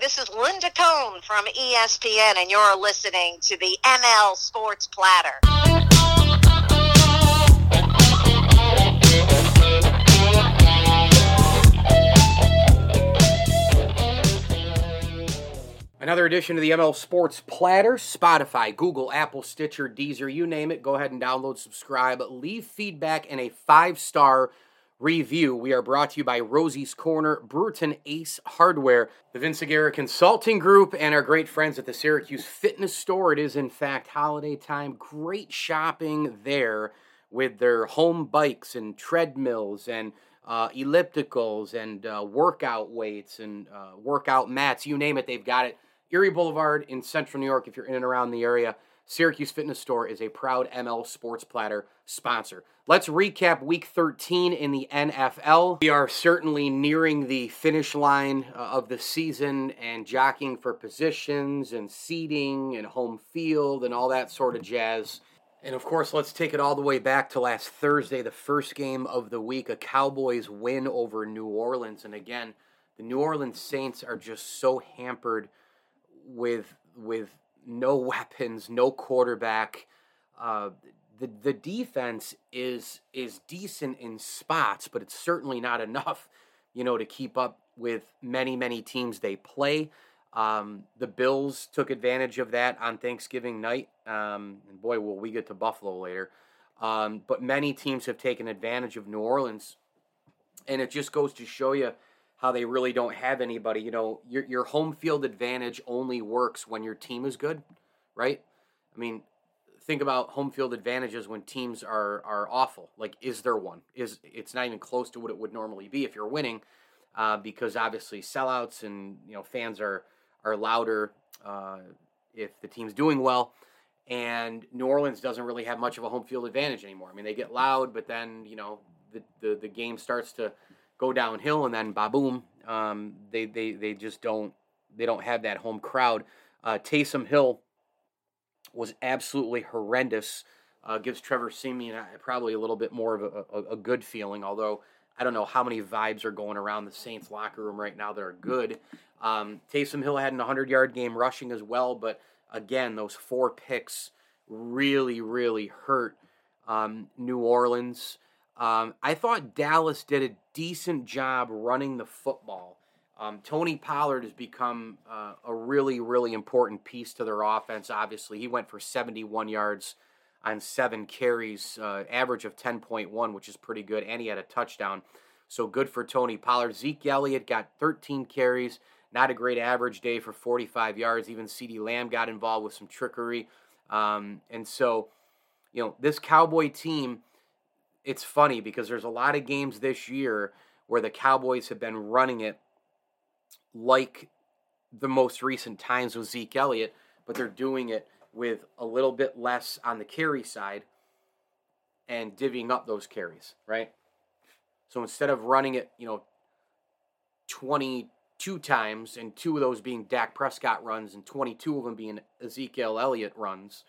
This is Linda Cohn from ESPN, and you're listening to the ML Sports Platter. Another edition of the ML Sports Platter. Spotify, Google, Apple, Stitcher, Deezer, you name it. Go ahead and download, subscribe, leave feedback, and a five star review. We are brought to you by Rosie's Corner, Brewerton Ace Hardware, the Vince Aguirre Consulting Group, and our great friends at the Syracuse Fitness Store. It is, in fact, holiday time. Great shopping there with their home bikes and treadmills and uh, ellipticals and uh, workout weights and uh, workout mats. You name it, they've got it. Erie Boulevard in Central New York, if you're in and around the area. Syracuse Fitness Store is a proud ML Sports Platter sponsor. Let's recap week 13 in the NFL. We are certainly nearing the finish line uh, of the season and jockeying for positions and seeding and home field and all that sort of jazz. And of course, let's take it all the way back to last Thursday, the first game of the week, a Cowboys win over New Orleans. And again, the New Orleans Saints are just so hampered with with no weapons, no quarterback. Uh, the the defense is is decent in spots, but it's certainly not enough, you know, to keep up with many many teams they play. Um, the Bills took advantage of that on Thanksgiving night, um, and boy, will we get to Buffalo later. Um, but many teams have taken advantage of New Orleans, and it just goes to show you how they really don't have anybody. You know, your your home field advantage only works when your team is good, right? I mean, think about home field advantages when teams are are awful. Like, is there one? Is it's not even close to what it would normally be if you're winning, uh, because obviously sellouts and you know fans are are louder uh, if the team's doing well. And New Orleans doesn't really have much of a home field advantage anymore. I mean, they get loud, but then you know the the, the game starts to go downhill, and then boom, um, they they they just don't they don't have that home crowd. Uh, Taysom Hill was absolutely horrendous. Uh, gives Trevor Siemian uh, probably a little bit more of a, a, a good feeling, although I don't know how many vibes are going around the Saints locker room right now that are good. Um, Taysom Hill had an 100 yard game rushing as well, but again, those four picks really, really hurt um, New Orleans. Um, I thought Dallas did a decent job running the football. Um, Tony Pollard has become uh, a really, really important piece to their offense. Obviously, he went for 71 yards on seven carries, uh, average of 10.1, which is pretty good, and he had a touchdown. So good for Tony Pollard. Zeke Elliott got 13 carries, not a great average day for 45 yards. Even CeeDee Lamb got involved with some trickery. Um, and so, you know, this Cowboy team, it's funny because there's a lot of games this year where the Cowboys have been running it like the most recent times with Zeke Elliott, but they're doing it with a little bit less on the carry side and divvying up those carries, right? So instead of running it, you know, 22 times and two of those being Dak Prescott runs and 22 of them being Ezekiel Elliott runs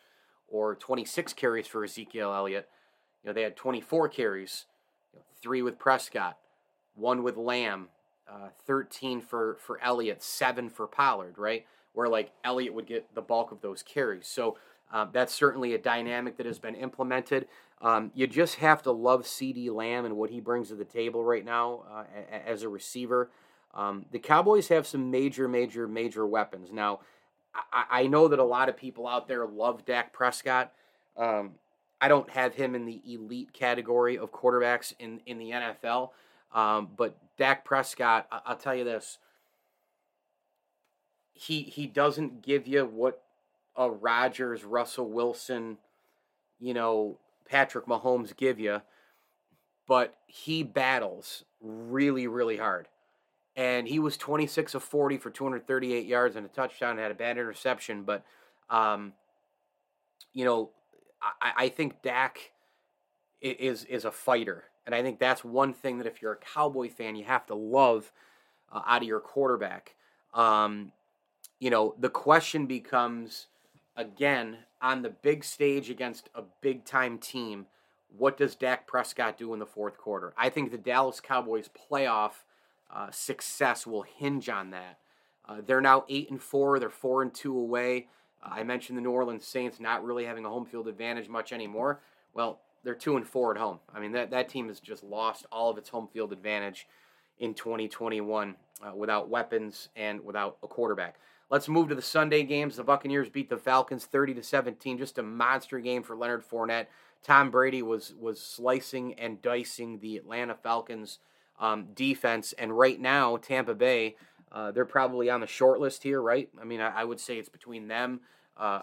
or 26 carries for Ezekiel Elliott, you know, they had 24 carries, you know, three with Prescott, one with Lamb, uh, 13 for, for Elliott, seven for Pollard, right? Where like Elliott would get the bulk of those carries. So uh, that's certainly a dynamic that has been implemented. Um, you just have to love CeeDee Lamb and what he brings to the table right now uh, as a receiver. Um, the Cowboys have some major, major, major weapons. Now, I, I know that a lot of people out there love Dak Prescott. Um, I don't have him in the elite category of quarterbacks in, in the NFL. Um, but Dak Prescott, I, I'll tell you this. He he doesn't give you what a Rodgers, Russell Wilson, you know, Patrick Mahomes give you, but he battles really, really hard. And he was 26 of 40 for 238 yards and a touchdown, had a bad interception. But, um, you know, I, I think Dak is is a fighter, and I think that's one thing that if you're a Cowboy fan, you have to love uh, out of your quarterback. Um, you know, the question becomes again on the big stage against a big time team. What does Dak Prescott do in the fourth quarter? I think the Dallas Cowboys playoff uh, success will hinge on that. Uh, they're now eight and four. They're four and two away. I mentioned the New Orleans Saints not really having a home field advantage much anymore. Well, they're two and four at home. I mean, that, that team has just lost all of its home field advantage in 2021 uh, without weapons and without a quarterback. Let's move to the Sunday games. The Buccaneers beat the Falcons 30 to 17. Just a monster game for Leonard Fournette. Tom Brady was was slicing and dicing the Atlanta Falcons um, defense, and right now Tampa Bay uh, they're probably on the short list here, right? I mean, I, I would say it's between them, uh,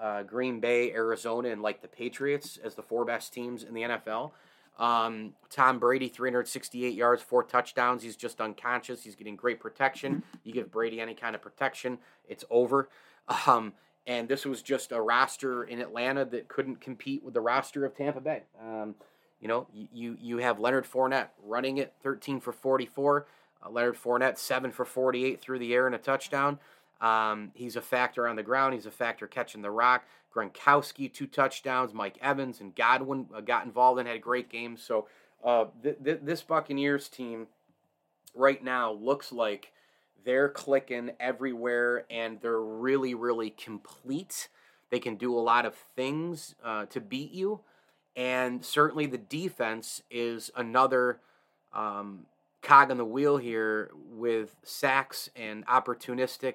uh, Green Bay, Arizona, and like the Patriots as the four best teams in the NFL. Um, Tom Brady, 368 yards, four touchdowns. He's just unconscious. He's getting great protection. You give Brady any kind of protection, it's over. Um, and this was just a roster in Atlanta that couldn't compete with the roster of Tampa Bay. Um, you know, you you have Leonard Fournette running it 13 for 44. Uh, Leonard Fournette, 7 for 48 through the air and a touchdown. Um, he's a factor on the ground. He's a factor catching the rock. Gronkowski, two touchdowns. Mike Evans and Godwin uh, got involved and had a great games. So uh, th- th- this Buccaneers team right now looks like they're clicking everywhere and they're really, really complete. They can do a lot of things uh, to beat you. And certainly the defense is another um, cog on the wheel here with sacks and opportunistic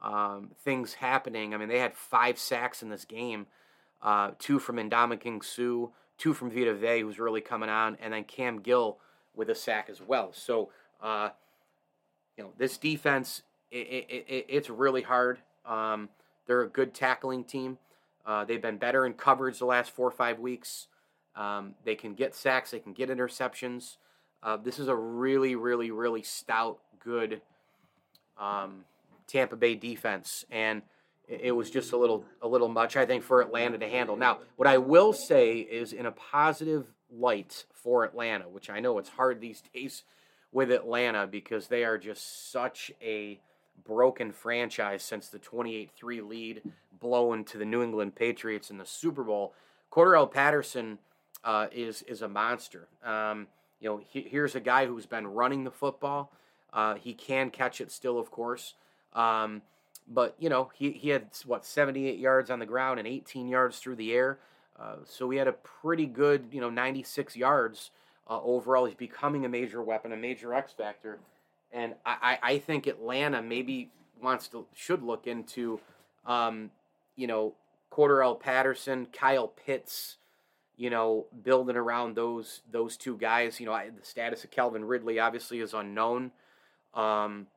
um, things happening. I mean, they had five sacks in this game, uh, two from Ndamukong Suh, two from Vita Vea, who's really coming on, and then Cam Gill with a sack as well. So, uh, you know, this defense, it, it, it, it's really hard. Um, they're a good tackling team. Uh, they've been better in coverage the last four or five weeks. Um, they can get sacks, they can get interceptions. Uh, this is a really, really, really stout, good um, Tampa Bay defense, and it was just a little, a little much, I think, for Atlanta to handle. Now, what I will say is, in a positive light for Atlanta, which I know it's hard these days with Atlanta because they are just such a broken franchise since the 28-3 lead blown to the New England Patriots in the Super Bowl. Cordarrelle Patterson uh, is is a monster. Um, you know, he, here's a guy who's been running the football. Uh, he can catch it still, of course. Um, but, you know, he, he had, what, 78 yards on the ground and 18 yards through the air. Uh, so he had a pretty good, you know, 96 yards uh, overall. He's becoming a major weapon, a major X factor. And I, I think Atlanta maybe wants to, should look into, um, you know, Cordarrelle Patterson, Kyle Pitts, you know, building around those those two guys. You know, I, the status of Calvin Ridley obviously is unknown, um,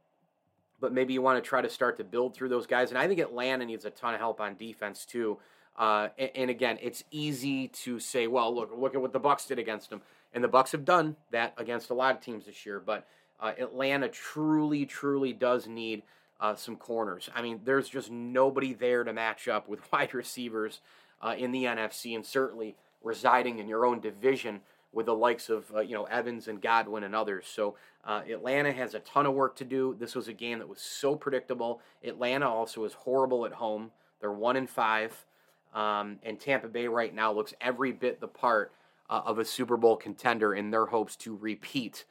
but maybe you want to try to start to build through those guys. And I think Atlanta needs a ton of help on defense too. Uh, and, and, again, it's easy to say, well, look, look at what the Bucks did against them, and the Bucks have done that against a lot of teams this year. But uh, Atlanta truly, truly does need uh, some corners. I mean, there's just nobody there to match up with wide receivers uh, in the NFC, and certainly residing in your own division with the likes of uh, you know Evans and Godwin and others. So uh, Atlanta has a ton of work to do. This was a game that was so predictable. Atlanta also is horrible at home. They're one in five, um, and Tampa Bay right now looks every bit the part uh, of a Super Bowl contender in their hopes to repeat.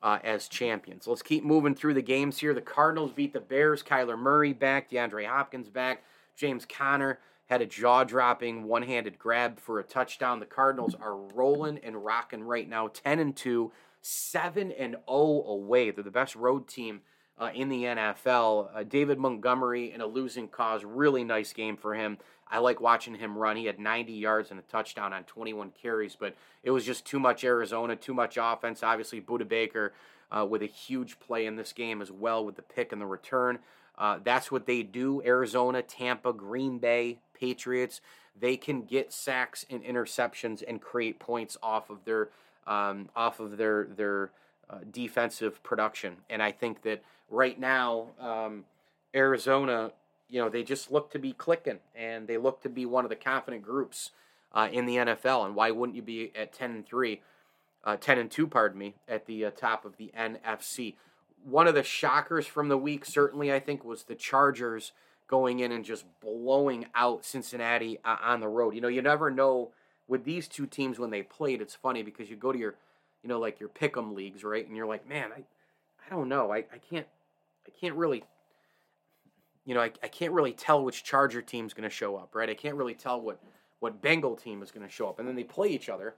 Uh, as champions. Let's keep moving through the games here. The Cardinals beat the Bears. Kyler Murray back. DeAndre Hopkins back. James Conner had a jaw dropping one handed grab for a touchdown. The Cardinals are rolling and rocking right now, 10 and 2, 7 and 0 away. They're the best road team uh, in the NFL. Uh, David Montgomery in a losing cause, really nice game for him. I like watching him run. He had 90 yards and a touchdown on 21 carries, but it was just too much Arizona, too much offense. Obviously, Budda Baker uh, with a huge play in this game as well with the pick and the return. Uh, that's what they do. Arizona, Tampa, Green Bay, Patriots. They can get sacks and interceptions and create points off of their um, off of their their uh, defensive production. And I think that right now, um, Arizona, you know, they just look to be clicking and they look to be one of the confident groups uh, in the NFL. And why wouldn't you be at ten and three? Uh, 10 and 2, pardon me, at the uh, top of the NFC. One of the shockers from the week, certainly, I think, was the Chargers going in and just blowing out Cincinnati uh, on the road. You know, you never know with these two teams when they played. It's funny because you go to your, you know, like your pick'em leagues, right? And you're like, man, I, I don't know, I, I can't, I can't really, you know, I, I can't really tell which Charger team's going to show up, right? I can't really tell what what Bengal team is going to show up, and then they play each other.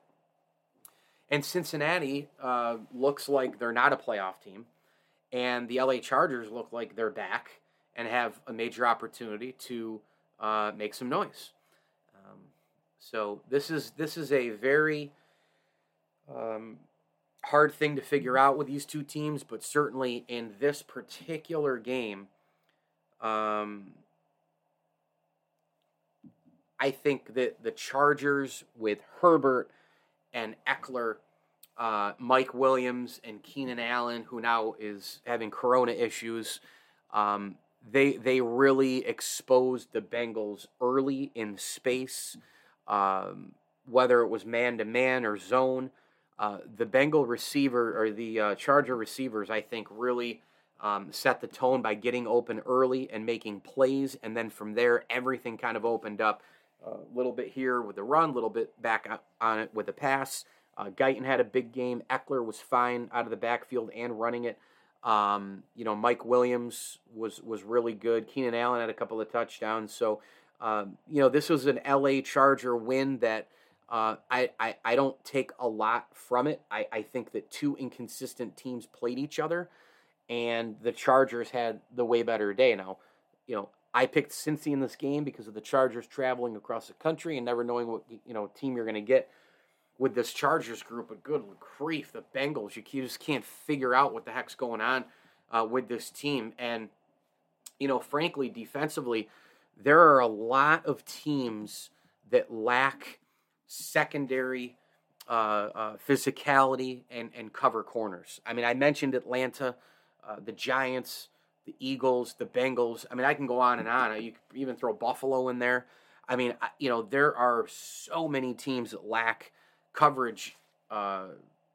And Cincinnati uh, looks like they're not a playoff team, and the LA Chargers look like they're back and have a major opportunity to uh, make some noise. Um, so this is this is a very um, hard thing to figure out with these two teams, but certainly in this particular game, um, I think that the Chargers with Herbert and Ekeler, uh, Mike Williams and Keenan Allen, who now is having Corona issues, um, they they really exposed the Bengals early in space, um, whether it was man to man or zone. Uh, the Bengal receiver or the uh, Charger receivers, I think, really um, set the tone by getting open early and making plays, and then from there, everything kind of opened up. A little bit here with the run, a little bit back on it with the pass. Uh, Guyton had a big game. Ekeler was fine out of the backfield and running it. Um, you know, Mike Williams was was really good. Keenan Allen had a couple of touchdowns. So, um, you know, this was an LA Charger win that uh, I, I I don't take a lot from it. I, I think that two inconsistent teams played each other, and the Chargers had the way better day. Now, you know, I picked Cincy in this game because of the Chargers traveling across the country and never knowing what you know team you're going to get with this Chargers group. But good grief, the Bengals, you just can't figure out what the heck's going on uh, with this team. And you know, frankly, defensively, there are a lot of teams that lack secondary uh, uh, physicality and and cover corners. I mean, I mentioned Atlanta, uh, the Giants the Eagles, the Bengals. I mean, I can go on and on. You even throw Buffalo in there. I mean, you know, there are so many teams that lack coverage uh,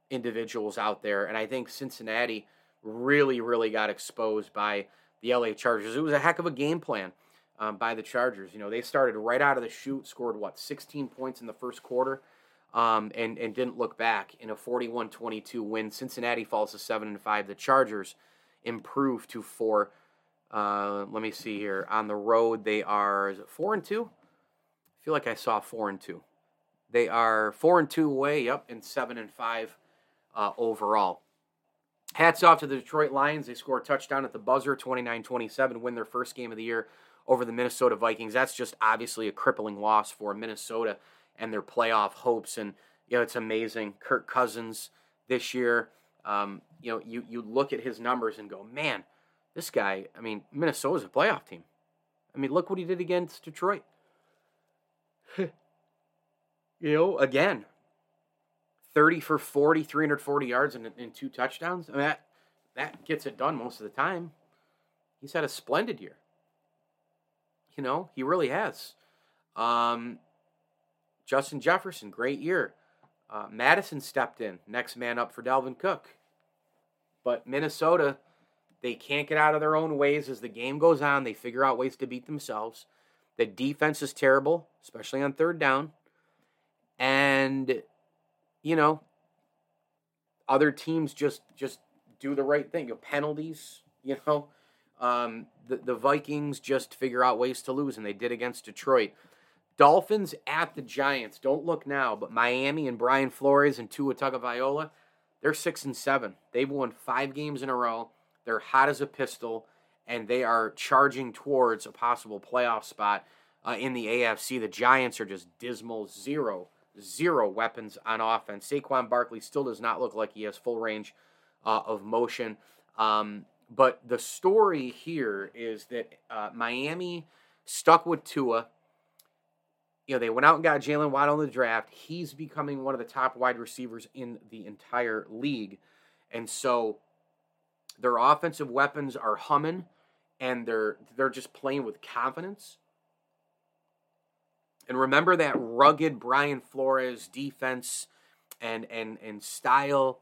individuals out there, and I think Cincinnati really, really got exposed by the LA Chargers. It was a heck of a game plan um, by the Chargers. You know, they started right out of the chute, scored what 16 points in the first quarter. Um, and, and didn't look back in a 41-22 win. Cincinnati falls to seven and five. The Chargers improve to four. Uh, let me see here. On the road, they are is it four and two? I feel like I saw four and two. They are four and two away. Yep, and seven and five uh, overall. Hats off to the Detroit Lions. They score a touchdown at the buzzer, 29-27, win their first game of the year over the Minnesota Vikings. That's just obviously a crippling loss for Minnesota and their playoff hopes. And you know, it's amazing. Kirk Cousins this year um, you know, you, you look at his numbers and go, man, this guy, I mean, Minnesota's a playoff team. I mean, look what he did against Detroit. you know, again, 30 for 40, 340 yards and, and two touchdowns. I mean, that, that gets it done most of the time. He's had a splendid year. You know, he really has. Um, Justin Jefferson, great year. Uh, Mattison stepped in, next man up for Dalvin Cook. But Minnesota, they can't get out of their own ways as the game goes on. They figure out ways to beat themselves. The defense is terrible, especially on third down. And, you know, other teams just just do the right thing. Penalties, you know. Um, the, the Vikings just figure out ways to lose, and they did against Detroit. Dolphins at the Giants. Don't look now, but Miami and Brian Flores and Tua Tagovailoa, They're six and seven. They've won five games in a row. They're hot as a pistol, and they are charging towards a possible playoff spot uh, in the AFC. The Giants are just dismal, zero, zero weapons on offense. Saquon Barkley still does not look like he has full range uh, of motion. Um, but the story here is that uh, Miami stuck with Tua. You know, they went out and got Jaylen Waddle in the draft. He's becoming one of the top wide receivers in the entire league. And so their offensive weapons are humming and they're they're just playing with confidence. And remember that rugged Brian Flores defense and and and style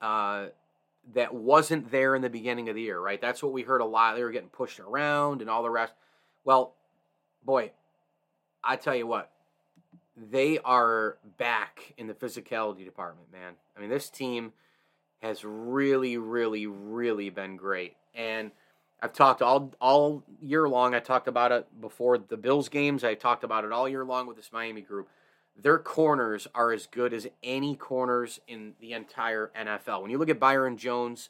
uh, that wasn't there in the beginning of the year, right? That's what we heard a lot. They were getting pushed around and all the rest. Well, boy, I tell you what, they are back in the physicality department, man. I mean, this team has really, really, really been great. And I've talked all all year long. I talked about it before the Bills games. I talked about it all year long with this Miami group. Their corners are as good as any corners in the entire NFL. When you look at Byron Jones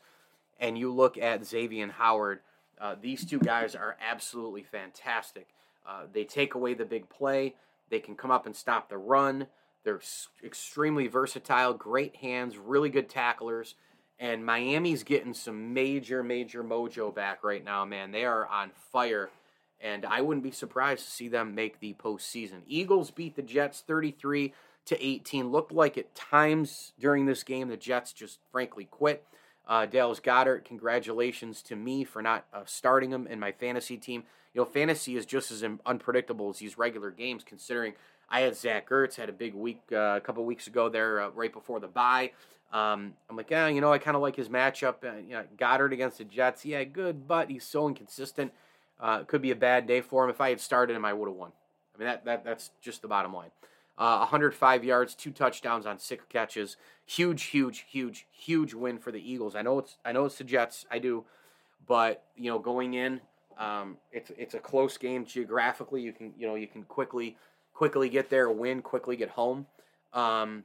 and you look at Xavier Howard, uh, these two guys are absolutely fantastic. Uh, they take away the big play. They can come up and stop the run. They're extremely versatile, great hands, really good tacklers. And Miami's getting some major, major mojo back right now, man. They are on fire. And I wouldn't be surprised to see them make the postseason. Eagles beat the Jets 33 to 18. Looked like at times during this game the Jets just frankly quit. Uh, Dallas Goedert, congratulations to me for not uh, starting him in my fantasy team. You know, fantasy is just as unpredictable as these regular games, considering I had Zach Ertz, had a big week uh, a couple weeks ago there, uh, right before the bye. Um, I'm like, yeah, you know, I kind of like his matchup. Uh, you know, Goedert against the Jets, yeah, good, but he's so inconsistent. Uh, could be a bad day for him. If I had started him, I would have won. I mean, that, that that's just the bottom line. Uh, 105 yards, two touchdowns on six catches. Huge, huge, huge, huge win for the Eagles. I know it's I know it's the Jets. I do, but you know, going in, um, it's it's a close game geographically. You can you know you can quickly quickly get there, win, quickly get home. Um,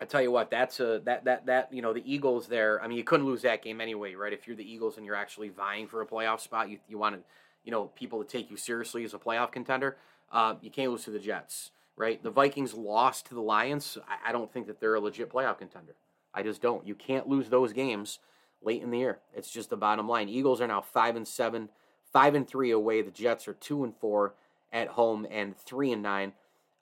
I tell you what, that's a that that that you know the Eagles there. I mean, you couldn't lose that game anyway, right? If you're the Eagles and you're actually vying for a playoff spot, you you want to you know people to take you seriously as a playoff contender. Uh, you can't lose to the Jets, right? The Vikings lost to the Lions. I, I don't think that they're a legit playoff contender. I just don't. You can't lose those games late in the year. It's just the bottom line. Eagles are now five and seven, five and three away. The Jets are two and four at home and three and nine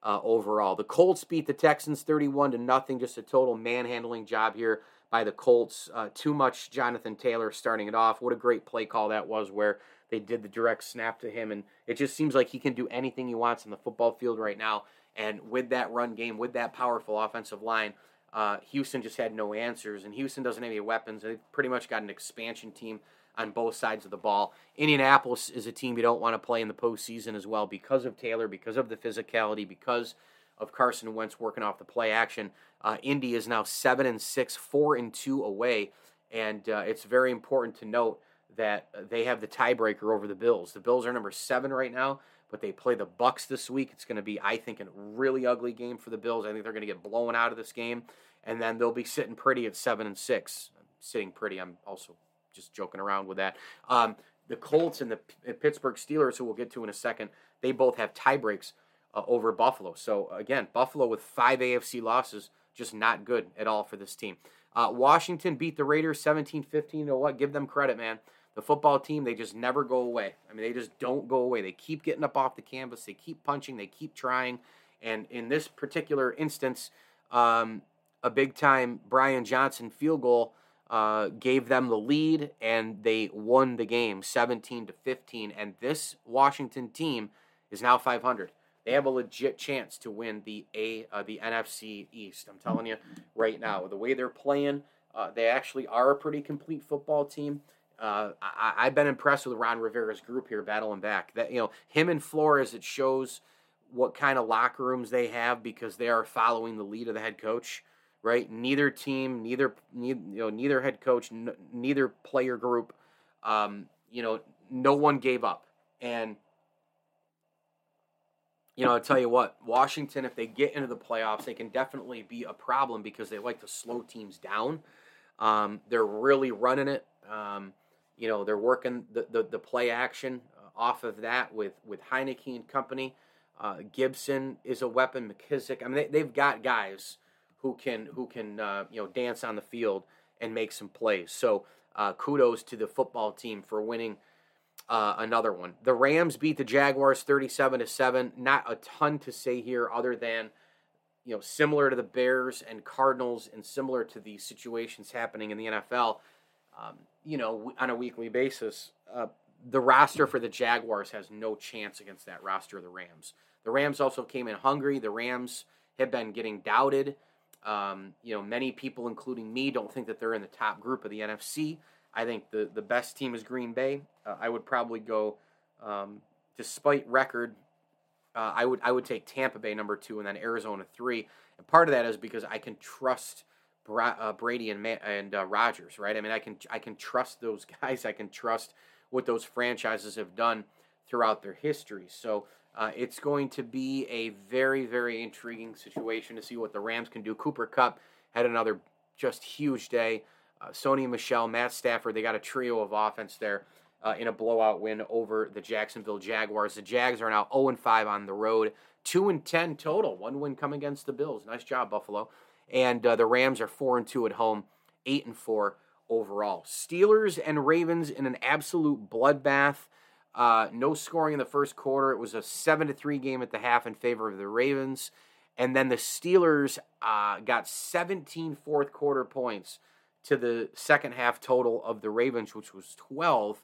uh, overall. The Colts beat the Texans 31 to nothing. Just a total manhandling job here by the Colts. Uh, too much Jonathan Taylor starting it off. What a great play call that was where they did the direct snap to him. And it just seems like he can do anything he wants on the football field right now. And with that run game, with that powerful offensive line, uh, Houston just had no answers. And Houston doesn't have any weapons. They've pretty much got an expansion team on both sides of the ball. Indianapolis is a team you don't want to play in the postseason as well because of Taylor, because of the physicality, because of Carson Wentz working off the play action. Uh, Indy is now seven and six, four and two away, and uh, it's very important to note that they have the tiebreaker over the Bills. The Bills are number seven right now, but they play the Bucks this week. It's going to be, I think, a really ugly game for the Bills. I think they're going to get blown out of this game, and then they'll be sitting pretty at seven and six. Sitting pretty. I'm also just joking around with that. Um, the Colts and the P- Pittsburgh Steelers, who we'll get to in a second, they both have tie breaks uh, over Buffalo. So again, Buffalo with five AFC losses, just not good at all for this team. Uh, Washington beat the Raiders 17-15. You know what? Give them credit, man. The football team, they just never go away. I mean, they just don't go away. They keep getting up off the canvas. They keep punching. They keep trying. And in this particular instance, um, a big time Brian Johnson field goal uh, gave them the lead, and they won the game 17 to 15. And this Washington team is now 500. They have a legit chance to win the A uh, the NFC East. I'm telling you right now, the way they're playing, uh, they actually are a pretty complete football team. Uh, I, have been impressed with Ron Rivera's group here, battling back. That you know, him and Flores, it shows what kind of locker rooms they have because they are following the lead of the head coach right? Neither team, neither, you know, neither head coach, n- neither player group, um, you know, no one gave up. And you know, I'll tell you what, Washington, if they get into the playoffs, they can definitely be a problem because they like to slow teams down. Um, they're really running it. Um, you know, they're working the, the, the play action uh, off of that with, with Heinicke and company. Uh, Gibson is a weapon. McKissic. I mean, they, they've got guys who can who can uh, you know dance on the field and make some plays. So uh, kudos to the football team for winning uh, another one. The Rams beat the Jaguars 37 to 7. Not a ton to say here other than you know similar to the Bears and Cardinals and similar to the situations happening in the NFL. Um, you know, on a weekly basis, uh, the roster for the Jaguars has no chance against that roster of the Rams. The Rams also came in hungry. The Rams have been getting doubted. Um, you know, many people, including me, don't think that they're in the top group of the NFC. I think the, the best team is Green Bay. Uh, I would probably go, um, despite record, uh, I would I would take Tampa Bay number two and then Arizona three. And part of that is because I can trust Bra- uh, Brady and Ma- and uh, Rodgers, right? I mean, I can I can trust those guys. I can trust what those franchises have done throughout their history. So uh, it's going to be a very, very intriguing situation to see what the Rams can do. Cooper Kupp had another just huge day. Uh, Sony Michel, Matt Stafford, they got a trio of offense there uh, in a blowout win over the Jacksonville Jaguars. The Jags are now 0 5 on the road, 2 and 10 total. One win come against the Bills. Nice job, Buffalo. And uh, the Rams are 4 and 2 at home, 8 and 4 overall. Steelers and Ravens in an absolute bloodbath. Uh, no scoring in the first quarter. It was a seven to three game at the half in favor of the Ravens, and then the Steelers uh, got 17 fourth quarter points to the second half total of the Ravens, which was 12.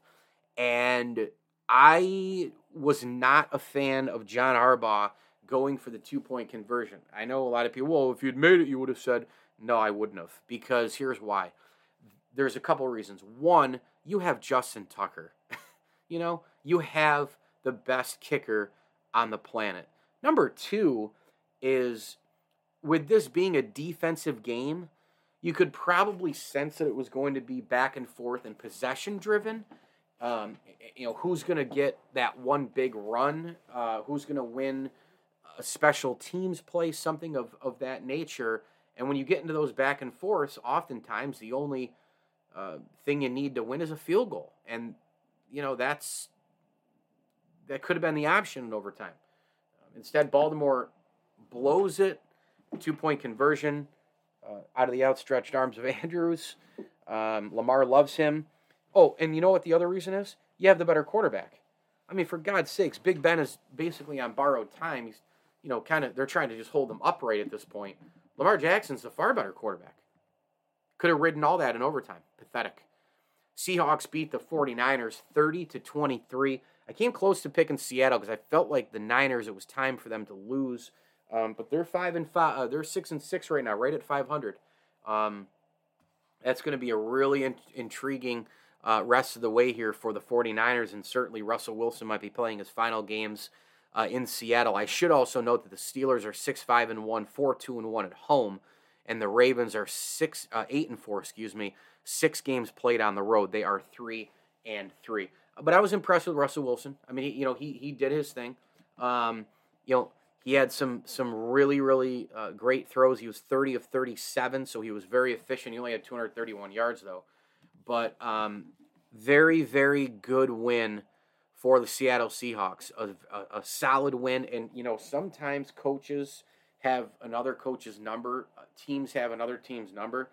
And I was not a fan of John Harbaugh going for the two point conversion. I know a lot of people, well, if you'd made it, you would have said, no, I wouldn't have, because here's why. There's a couple reasons. One, you have Justin Tucker. you know, you have the best kicker on the planet. Number two is with this being a defensive game, you could probably sense that it was going to be back and forth and possession driven. Um, you know, who's going to get that one big run? Uh, who's going to win special teams play? Something of, of that nature. And when you get into those back and forths, oftentimes the only uh, thing you need to win is a field goal. And, you know, that's that could have been the option in overtime. Um, instead, Baltimore blows it, two point conversion uh, out of the outstretched arms of Andrews. Um, Lamar loves him. Oh, and you know what the other reason is? You have the better quarterback. I mean, for God's sakes, Big Ben is basically on borrowed time. He's, you know, kind of, they're trying to just hold them upright at this point. Lamar Jackson's the far better quarterback. Could have ridden all that in overtime. Pathetic. Seahawks beat the 49ers 30 to 23. I came close to picking Seattle because I felt like the Niners, it was time for them to lose. Um, but they're five and five. Uh, they're six and six right now, right at 500. Um, that's going to be a really in- intriguing uh, rest of the way here for the 49ers, and certainly Russell Wilson might be playing his final games uh, in Seattle. I should also note that the Steelers are six five and one, four two and one at home, and the Ravens are six uh, eight and four. Excuse me, six games played on the road. They are three and three. But I was impressed with Russell Wilson. I mean, he, you know, he he did his thing. Um, you know, he had some some really really uh, great throws. He was 30 of 37, so he was very efficient. He only had 231 yards though, but um, very very good win for the Seattle Seahawks. A, a, a, solid win, and you know sometimes coaches have another coach's number. Uh, teams have another team's number,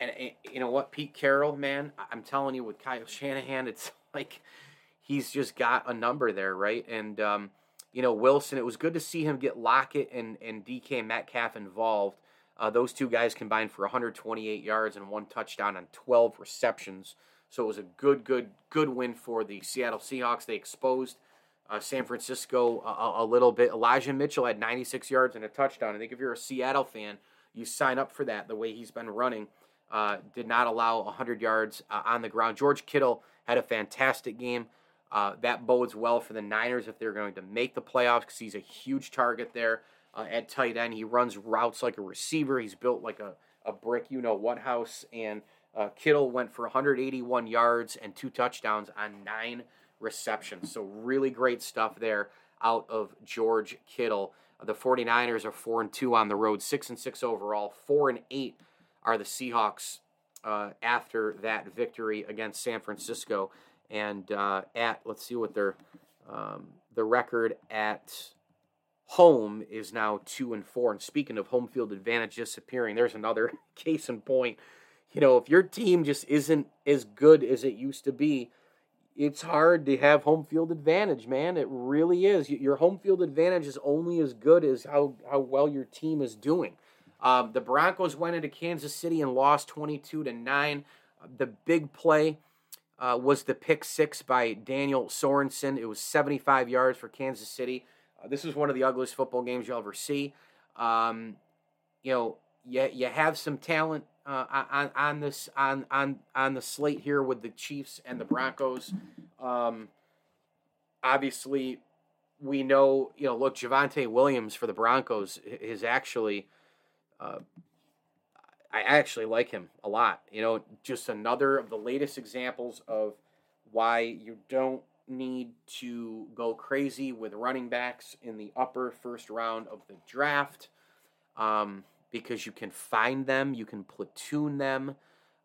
and, and you know what, Pete Carroll, man, I'm telling you, with Kyle Shanahan, it's like he's just got a number there, right? And um, you know, Wilson, it was good to see him get Lockett and, and DK Metcalf involved. Uh, those two guys combined for 128 yards and one touchdown on 12 receptions. So it was a good, good, good win for the Seattle Seahawks. They exposed uh, San Francisco a, a, little bit. Elijah Mitchell had 96 yards and a touchdown. I think if you're a Seattle fan, you sign up for that the way he's been running. Uh, did not allow 100 yards uh, on the ground. George Kittle had a fantastic game. Uh, that bodes well for the Niners if they're going to make the playoffs because he's a huge target there uh, at tight end. He runs routes like a receiver. He's built like a, a brick, you know what house. And uh, Kittle went for 181 yards and two touchdowns on nine receptions. So really great stuff there out of George Kittle. The 49ers are 4 and 2 on the road, 6 and 6 overall. 4 and 8 are the Seahawks uh, after that victory against San Francisco. And uh, at, let's see what their um, the record at home is now 2 and 4. And speaking of home field advantage disappearing, there's another case in point. You know, if your team just isn't as good as it used to be, it's hard to have home field advantage, man. It really is. Your home field advantage is only as good as how, how well your team is doing. Um, the Broncos went into Kansas City and lost 22 to 9. The big play uh, was the pick six by Daniel Sorensen. It was 75 yards for Kansas City. Uh, this is one of the ugliest football games you'll ever see. Um, you know, you, you have some talent uh, on on this on on on the slate here with the Chiefs and the Broncos. Um, obviously, we know you know. Look, Javonte Williams for the Broncos is actually. Uh, I actually like him a lot. You know, just another of the latest examples of why you don't need to go crazy with running backs in the upper first round of the draft. Um, because you can find them, you can platoon them,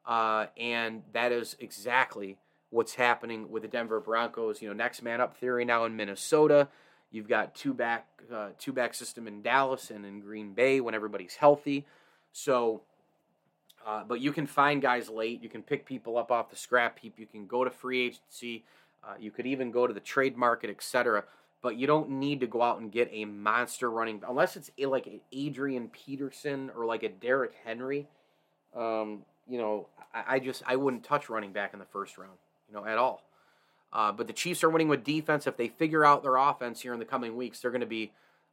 uh, and that is exactly what's happening with the Denver Broncos. You know, next man up theory now in Minnesota. You've got two back uh, two back system in Dallas and in Green Bay when everybody's healthy. So, uh, but you can find guys late. You can pick people up off the scrap heap. You can go to free agency. Uh, you could even go to the trade market, etc but you don't need to go out and get a monster running unless it's like an Adrian Peterson or like a Derrick Henry. Um, you know, I, I, just I wouldn't touch running back in the first round, you know, at all. Uh, but the Chiefs are winning with defense. If they figure out their offense here in the coming weeks, they're going to be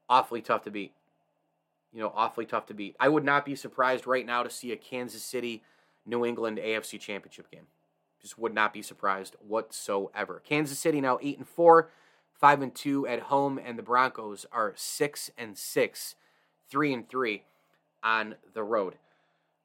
awfully tough to beat. You know, awfully tough to beat. I would not be surprised right now to see a Kansas City, New England AFC Championship game. Just would not be surprised whatsoever. Kansas City now eight and four five and two at home, and the Broncos are six and six, three and three on the road.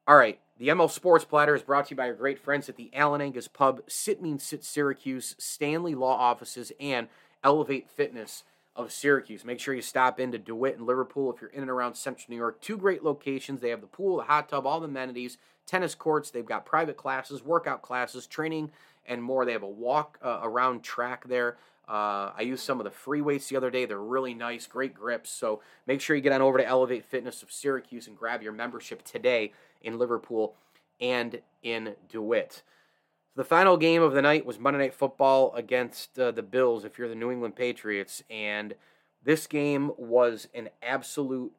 All right, the ML Sports Platter is brought to you by our great friends at the Allen Angus Pub, Sit Mean Sit Syracuse, Stanley Law Offices, and Elevate Fitness of Syracuse. Make sure you stop into DeWitt and Liverpool if you're in and around Central New York. Two great locations. They have the pool, the hot tub, all the amenities, tennis courts. They've got private classes, workout classes, training, and more. They have a walk uh, around track there. Uh, I used some of the free weights the other day. They're really nice, great grips. So make sure you get on over to Elevate Fitness of Syracuse and grab your membership today in Liverpool and in DeWitt. The final game of the night was Monday Night Football against uh, the Bills, if you're the New England Patriots. And this game was an absolute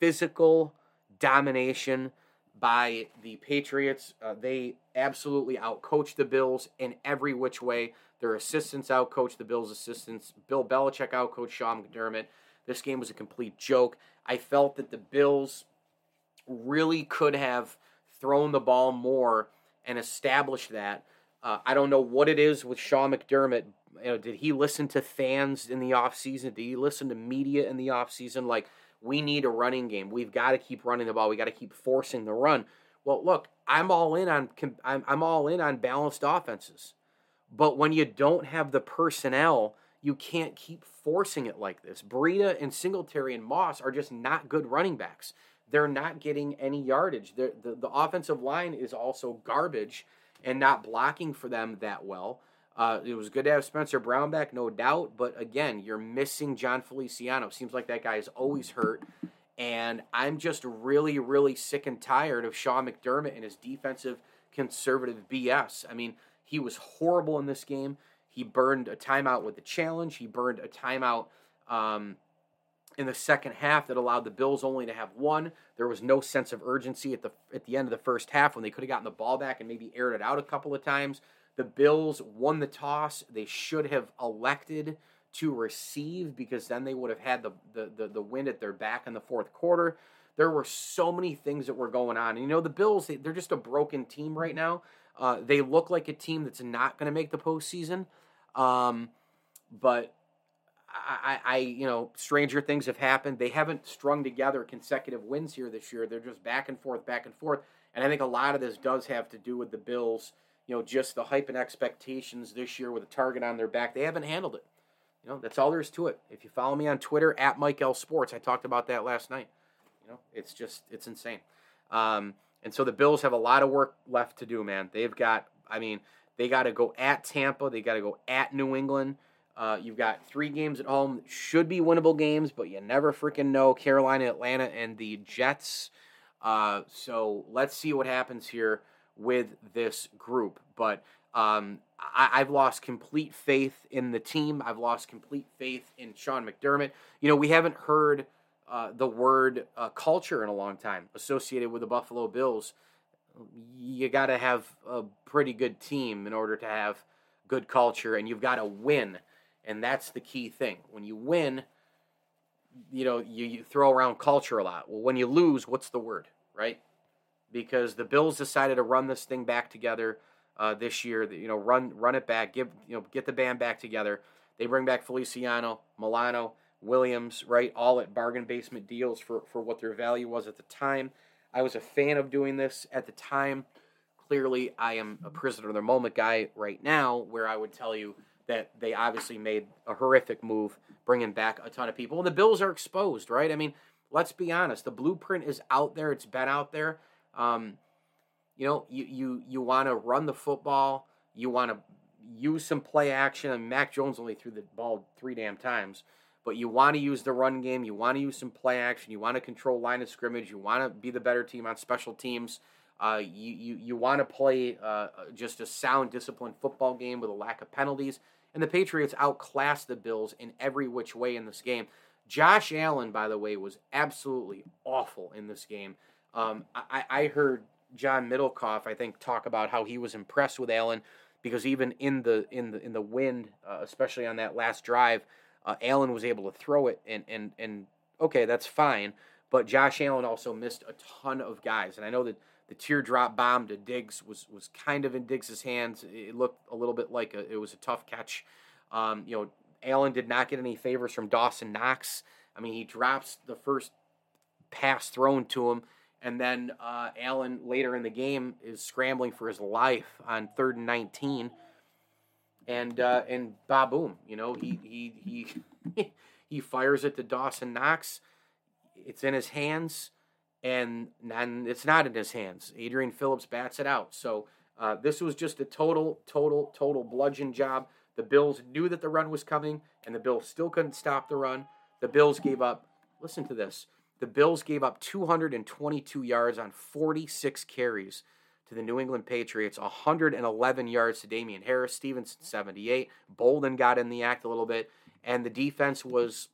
physical domination by the Patriots. Uh, they absolutely outcoached the Bills in every which way. Their assistants outcoached the Bills' assistants. Bill Belichick outcoached Sean McDermott. This game was a complete joke. I felt that the Bills really could have thrown the ball more and established that. Uh, I don't know what it is with Sean McDermott. You know, did he listen to fans in the offseason? Did he listen to media in the offseason? Like, we need a running game. We've got to keep running the ball. We got to keep forcing the run. Well, look, I'm all in on I'm, I'm all in on balanced offenses. But when you don't have the personnel, you can't keep forcing it like this. Breida and Singletary and Moss are just not good running backs. They're not getting any yardage. The, the, the offensive line is also garbage and not blocking for them that well. Uh, it was good to have Spencer Brown back, no doubt. But again, you're missing Jon Feliciano. Seems like that guy is always hurt. And I'm just really, really sick and tired of Sean McDermott and his defensive conservative BS. I mean, he was horrible in this game. He burned a timeout with the challenge. He burned a timeout um, in the second half that allowed the Bills only to have one. There was no sense of urgency at the at the end of the first half when they could have gotten the ball back and maybe aired it out a couple of times. The Bills won the toss. They should have elected to receive because then they would have had the, the, the, the wind at their back in the fourth quarter. There were so many things that were going on. And, you know, the Bills, they, are just a broken team right now. Uh, they look like a team that's not going to make the postseason. Um, but I, I, you know, stranger things have happened. They haven't strung together consecutive wins here this year. They're just back and forth, back and forth. And I think a lot of this does have to do with the Bills, you know, just the hype and expectations this year with a target on their back. They haven't handled it. You know, that's all there is to it. If you follow me on Twitter at Mike L Sports, I talked about that last night. You know, it's just it's insane. Um, and so the Bills have a lot of work left to do, man. They've got, I mean, they got to go at Tampa, they got to go at New England. Uh, you've got three games at home, should be winnable games, but you never freaking know. Carolina, Atlanta, and the Jets. Uh, so let's see what happens here with this group. But um, I, I've lost complete faith in the team. I've lost complete faith in Sean McDermott. You know, we haven't heard uh, the word uh, culture in a long time associated with the Buffalo Bills. You got to have a pretty good team in order to have good culture, and you've got to win. And that's the key thing. When you win, you know, you, you throw around culture a lot. Well, when you lose, what's the word, right? Because the Bills decided to run this thing back together uh, this year. You know, run run it back, give you know, get the band back together. They bring back Feliciano, Milano, Williams, right? All at bargain basement deals for for what their value was at the time. I was a fan of doing this at the time. Clearly, I am a prisoner of the moment guy right now, where I would tell you that they obviously made a horrific move bringing back a ton of people. And the Bills are exposed, right? I mean, let's be honest. The blueprint is out there. It's been out there. Um, you know, you you you want to run the football. You want to use some play action. And Mac Jones only threw the ball three damn times. But you want to use the run game. You want to use some play action. You want to control line of scrimmage. You want to be the better team on special teams. Uh, you you, you want to play uh, just a sound, disciplined football game with a lack of penalties. And the Patriots outclassed the Bills in every which way in this game. Josh Allen, by the way, was absolutely awful in this game. Um, I, I heard John Middlecoff, I think, talk about how he was impressed with Allen because even in the in the in the wind, uh, especially on that last drive, uh, Allen was able to throw it, and and and okay, that's fine. But Josh Allen also missed a ton of guys, and I know that the teardrop bomb to Diggs was was kind of in Diggs's hands. It looked a little bit like a, it was a tough catch. Um, you know, Allen did not get any favors from Dawson Knox. I mean, he drops the first pass thrown to him and then uh, Allen later in the game is scrambling for his life on third and 19. And uh, and boom, you know, he he he he fires it to Dawson Knox. It's in his hands, and and it's not in his hands. Adrian Phillips bats it out. So uh, this was just a total, total, total bludgeon job. The Bills knew that the run was coming, and the Bills still couldn't stop the run. The Bills gave up. Listen to this. The Bills gave up 222 yards on 46 carries to the New England Patriots, 111 yards to Damien Harris, Stevenson 78. Bolden got in the act a little bit, and the defense was,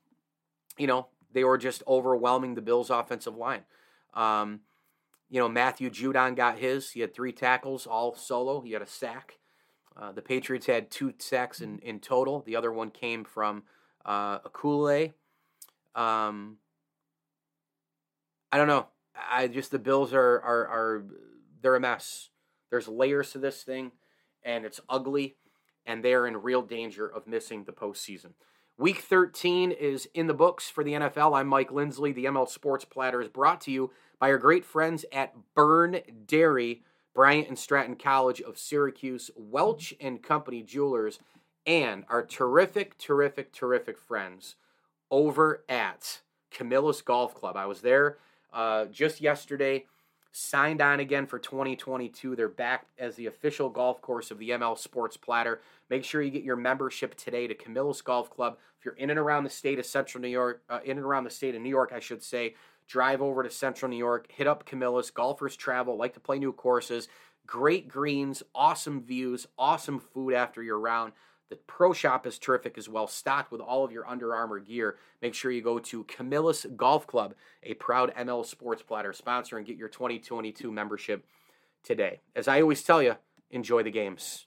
you know, they were just overwhelming the Bills' offensive line. Um, you know, Matthew Judon got his. He had three tackles, all solo. He had a sack. Uh, the Patriots had two sacks in, in total. The other one came from uh, Akule. Um, I don't know. I just the Bills are are are they're a mess. There's layers to this thing, and it's ugly, and they're in real danger of missing the postseason. Week 13 is in the books for the NFL. I'm Mike Lindsley. The ML Sports Platter is brought to you by our great friends at Byrne Dairy, Bryant and Stratton College of Syracuse, Welch and Company Jewelers, and our terrific, terrific, terrific friends over at Camillus Golf Club. I was there uh, just yesterday. Signed on again for 2022. They're back as the official golf course of the ML Sports Platter. Make sure you get your membership today to Camillus Golf Club. If you're in and around the state of Central New York, uh, in and around the state of New York, I should say, drive over to Central New York, hit up Camillus. Golfers travel, like to play new courses, great greens, awesome views, awesome food after your round. The pro shop is terrific as well, stocked with all of your Under Armour gear. Make sure you go to Camillus Golf Club, a proud ML Sports Platter sponsor, and get your 2022 membership today. As I always tell you, enjoy the games.